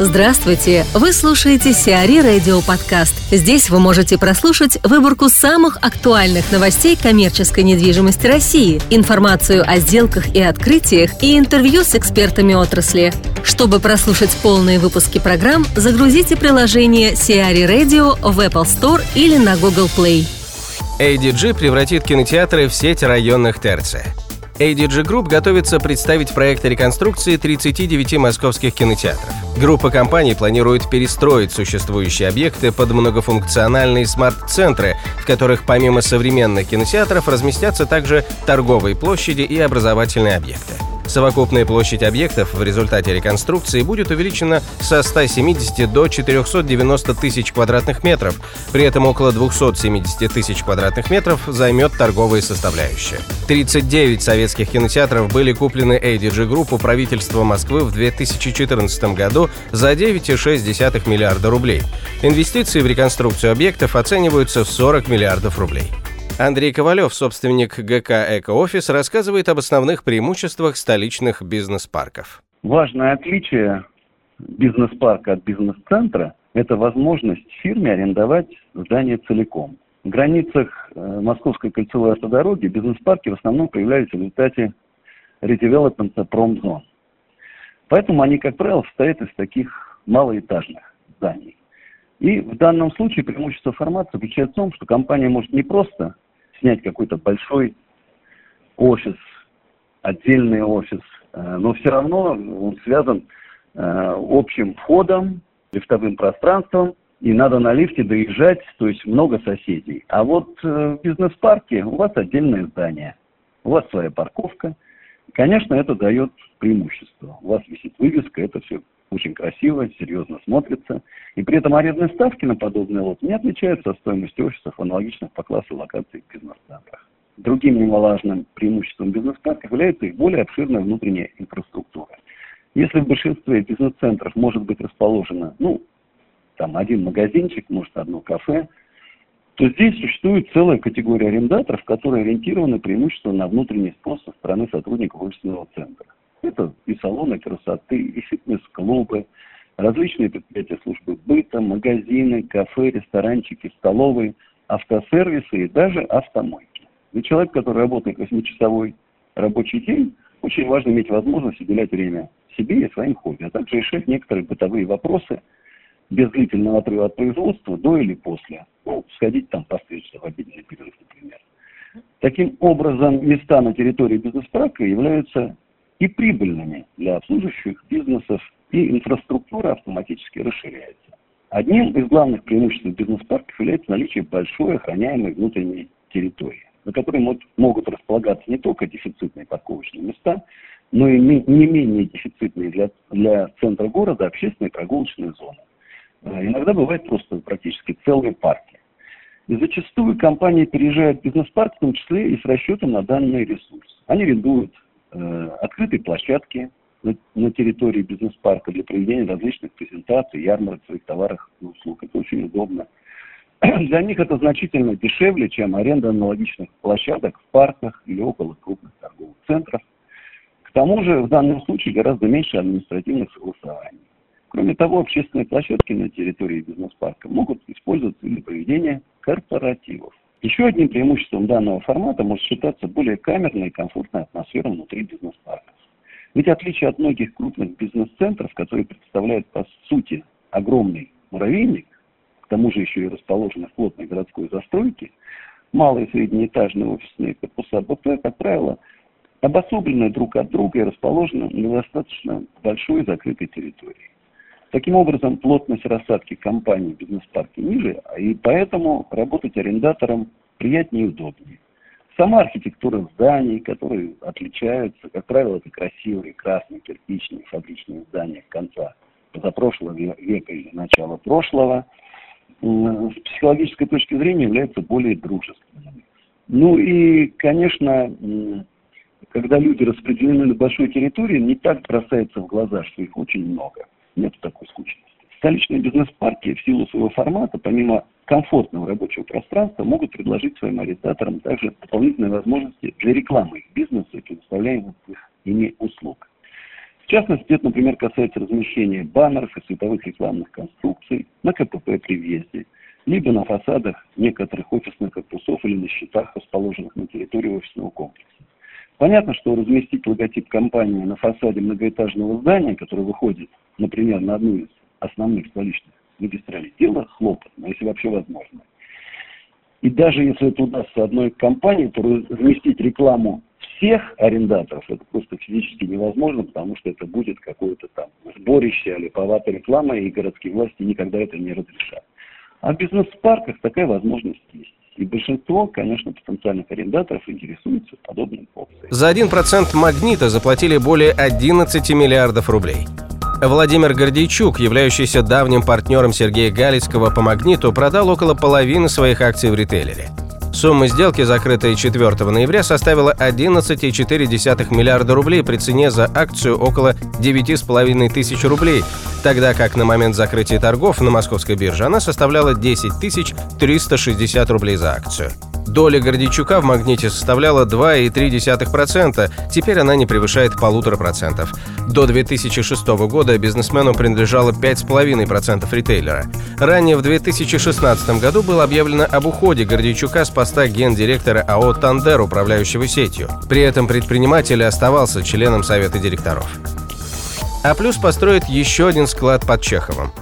Здравствуйте! Вы слушаете Сиари Радио Подкаст. Здесь вы можете прослушать выборку самых актуальных новостей коммерческой недвижимости России, информацию о сделках и открытиях и интервью с экспертами отрасли. Чтобы прослушать полные выпуски программ, загрузите приложение Сиари Radio в Apple Store или на Google Play. ADG превратит кинотеатры в сеть районных ТРЦ. ADG Group готовится представить проект реконструкции 39 московских кинотеатров. Группа компаний планирует перестроить существующие объекты под многофункциональные смарт-центры, в которых помимо современных кинотеатров разместятся также торговые площади и образовательные объекты. Совокупная площадь объектов в результате реконструкции будет увеличена со 170 до 490 тысяч квадратных метров. При этом около 270 тысяч квадратных метров займет торговые составляющие. 39 советских кинотеатров были куплены ADG Group у правительства Москвы в 2014 году за 9,6 миллиарда рублей. Инвестиции в реконструкцию объектов оцениваются в 40 миллиардов рублей. Андрей Ковалев, собственник ГК «Эко-офис», рассказывает об основных преимуществах столичных бизнес-парков. Важное отличие бизнес-парка от бизнес-центра – это возможность фирме арендовать здание целиком. В границах э, Московской кольцевой автодороги бизнес-парки в основном появляются в результате редевелопмента промзон. Поэтому они, как правило, состоят из таких малоэтажных зданий. И в данном случае преимущество формата заключается в том, что компания может не просто снять какой-то большой офис, отдельный офис, э, но все равно он связан э, общим входом, лифтовым пространством, и надо на лифте доезжать, то есть много соседей. А вот э, в бизнес-парке у вас отдельное здание, у вас своя парковка. Конечно, это дает преимущество. У вас висит вывеска, это все очень красиво, серьезно смотрится. И при этом арендные ставки на подобный лот не отличаются от стоимости офисов, аналогичных по классу локаций в бизнес-центрах. Другим немаловажным преимуществом бизнес-парков является их более обширная внутренняя инфраструктура. Если в большинстве бизнес-центров может быть расположено, ну, там один магазинчик, может одно кафе, то здесь существует целая категория арендаторов, которые ориентированы преимущественно на внутренний спрос со стороны сотрудников офисного центра. Это и салоны красоты, и фитнес-клубы, различные предприятия службы быта, магазины, кафе, ресторанчики, столовые, автосервисы и даже автомойки. Для человека, который работает 8-часовой рабочий день, очень важно иметь возможность уделять время себе и своим хобби, а также решать некоторые бытовые вопросы без длительного отрыва от производства до или после. Ну, сходить там постричься в обеденный перерыв, например. Таким образом, места на территории бизнес-парка являются и прибыльными для обслуживающих бизнесов, и инфраструктура автоматически расширяется. Одним из главных преимуществ бизнес-парков является наличие большой охраняемой внутренней территории, на которой могут располагаться не только дефицитные парковочные места, но и не менее дефицитные для, для центра города общественные прогулочные зоны. А иногда бывает просто практически целые парки. И зачастую компании переезжают в бизнес-парк, в том числе и с расчетом на данный ресурс. Они арендуют Э, открытой площадки на территории бизнес-парка для проведения различных презентаций, ярмарок своих товаров и услуг. Это очень удобно. Для них это значительно дешевле, чем аренда аналогичных площадок в парках или около крупных торговых центров. К тому же в данном случае гораздо меньше административных согласований. Кроме того, общественные площадки на территории бизнес-парка могут использоваться для проведения корпоративов. Еще одним преимуществом данного формата может считаться более камерная и комфортная атмосфера внутри бизнес-парков. Ведь отличие от многих крупных бизнес-центров, которые представляют по сути огромный муравейник, к тому же еще и расположены в плотной городской застройке, малые и среднеэтажные офисные корпуса БП, как правило, обособлены друг от друга и расположены на достаточно большой закрытой территории. Таким образом, плотность рассадки компаний в бизнес-парке ниже, а и поэтому работать арендатором приятнее и удобнее. Сама архитектура зданий, которые отличаются, как правило, это красивые красные кирпичные фабричные здания конца позапрошлого века или начала прошлого, с психологической точки зрения являются более дружественными. Ну и, конечно, когда люди распределены на большой территории, не так бросается в глаза, что их очень много нет такой скучности. Столичные бизнес-парки в силу своего формата, помимо комфортного рабочего пространства, могут предложить своим арендаторам также дополнительные возможности для рекламы их бизнеса и предоставляемых ими услуг. В частности, это, например, касается размещения баннеров и световых рекламных конструкций на КПП при въезде, либо на фасадах некоторых офисных корпусов или на счетах, расположенных на территории офисного комплекса. Понятно, что разместить логотип компании на фасаде многоэтажного здания, которое выходит, например, на одну из основных столичных магистралей, дело хлопотно, если вообще возможно. И даже если это удастся одной компании, то разместить рекламу всех арендаторов это просто физически невозможно, потому что это будет какое-то там сборище, липоватая реклама, и городские власти никогда это не разрешат. А в бизнес-парках такая возможность есть. И большинство, конечно, потенциальных арендаторов интересуются подобным опцией. За 1% магнита заплатили более 11 миллиардов рублей. Владимир Гордейчук, являющийся давним партнером Сергея Галицкого по «Магниту», продал около половины своих акций в ритейлере. Сумма сделки, закрытая 4 ноября, составила 11,4 миллиарда рублей при цене за акцию около 9,5 тысяч рублей, тогда как на момент закрытия торгов на московской бирже она составляла 10 360 рублей за акцию. Доля Гордичука в «Магните» составляла 2,3%, теперь она не превышает полутора процентов. До 2006 года бизнесмену принадлежало 5,5% ритейлера. Ранее в 2016 году было объявлено об уходе Гордичука с поста гендиректора АО «Тандер», управляющего сетью. При этом предприниматель оставался членом совета директоров. А плюс построит еще один склад под Чеховым.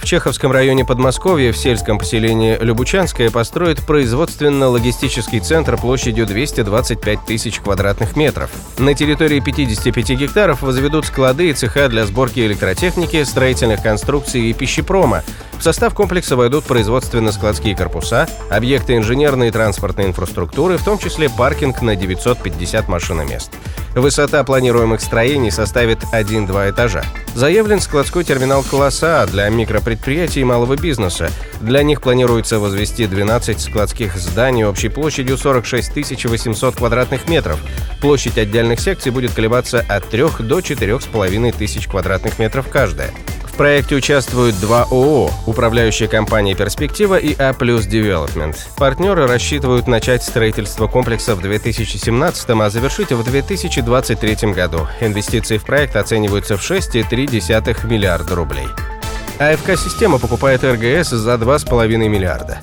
В Чеховском районе Подмосковья в сельском поселении Любучанское построит производственно-логистический центр площадью 225 тысяч квадратных метров. На территории 55 гектаров возведут склады и цеха для сборки электротехники, строительных конструкций и пищепрома, в состав комплекса войдут производственно-складские корпуса, объекты инженерной и транспортной инфраструктуры, в том числе паркинг на 950 машиномест. Высота планируемых строений составит 1-2 этажа. Заявлен складской терминал класса А для микропредприятий и малого бизнеса. Для них планируется возвести 12 складских зданий общей площадью 46 800 квадратных метров. Площадь отдельных секций будет колебаться от 3 до 4,5 тысяч квадратных метров каждая проекте участвуют два ООО – управляющая компания «Перспектива» и «А плюс Девелопмент». Партнеры рассчитывают начать строительство комплекса в 2017, а завершить в 2023 году. Инвестиции в проект оцениваются в 6,3 миллиарда рублей. АФК-система покупает РГС за 2,5 миллиарда.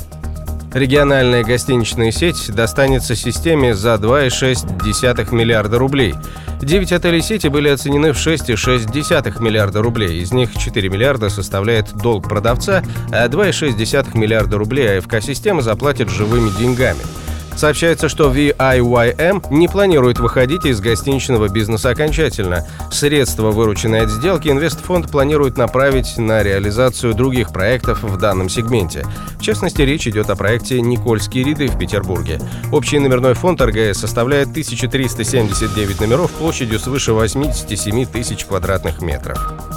Региональная гостиничная сеть достанется системе за 2,6 миллиарда рублей. 9 отелей сети были оценены в 6,6 миллиарда рублей. Из них 4 миллиарда составляет долг продавца, а 2,6 миллиарда рублей АФК-система заплатит живыми деньгами – Сообщается, что VIYM не планирует выходить из гостиничного бизнеса окончательно. Средства, вырученные от сделки, инвестфонд планирует направить на реализацию других проектов в данном сегменте. В частности, речь идет о проекте «Никольские ряды» в Петербурге. Общий номерной фонд РГС составляет 1379 номеров площадью свыше 87 тысяч квадратных метров.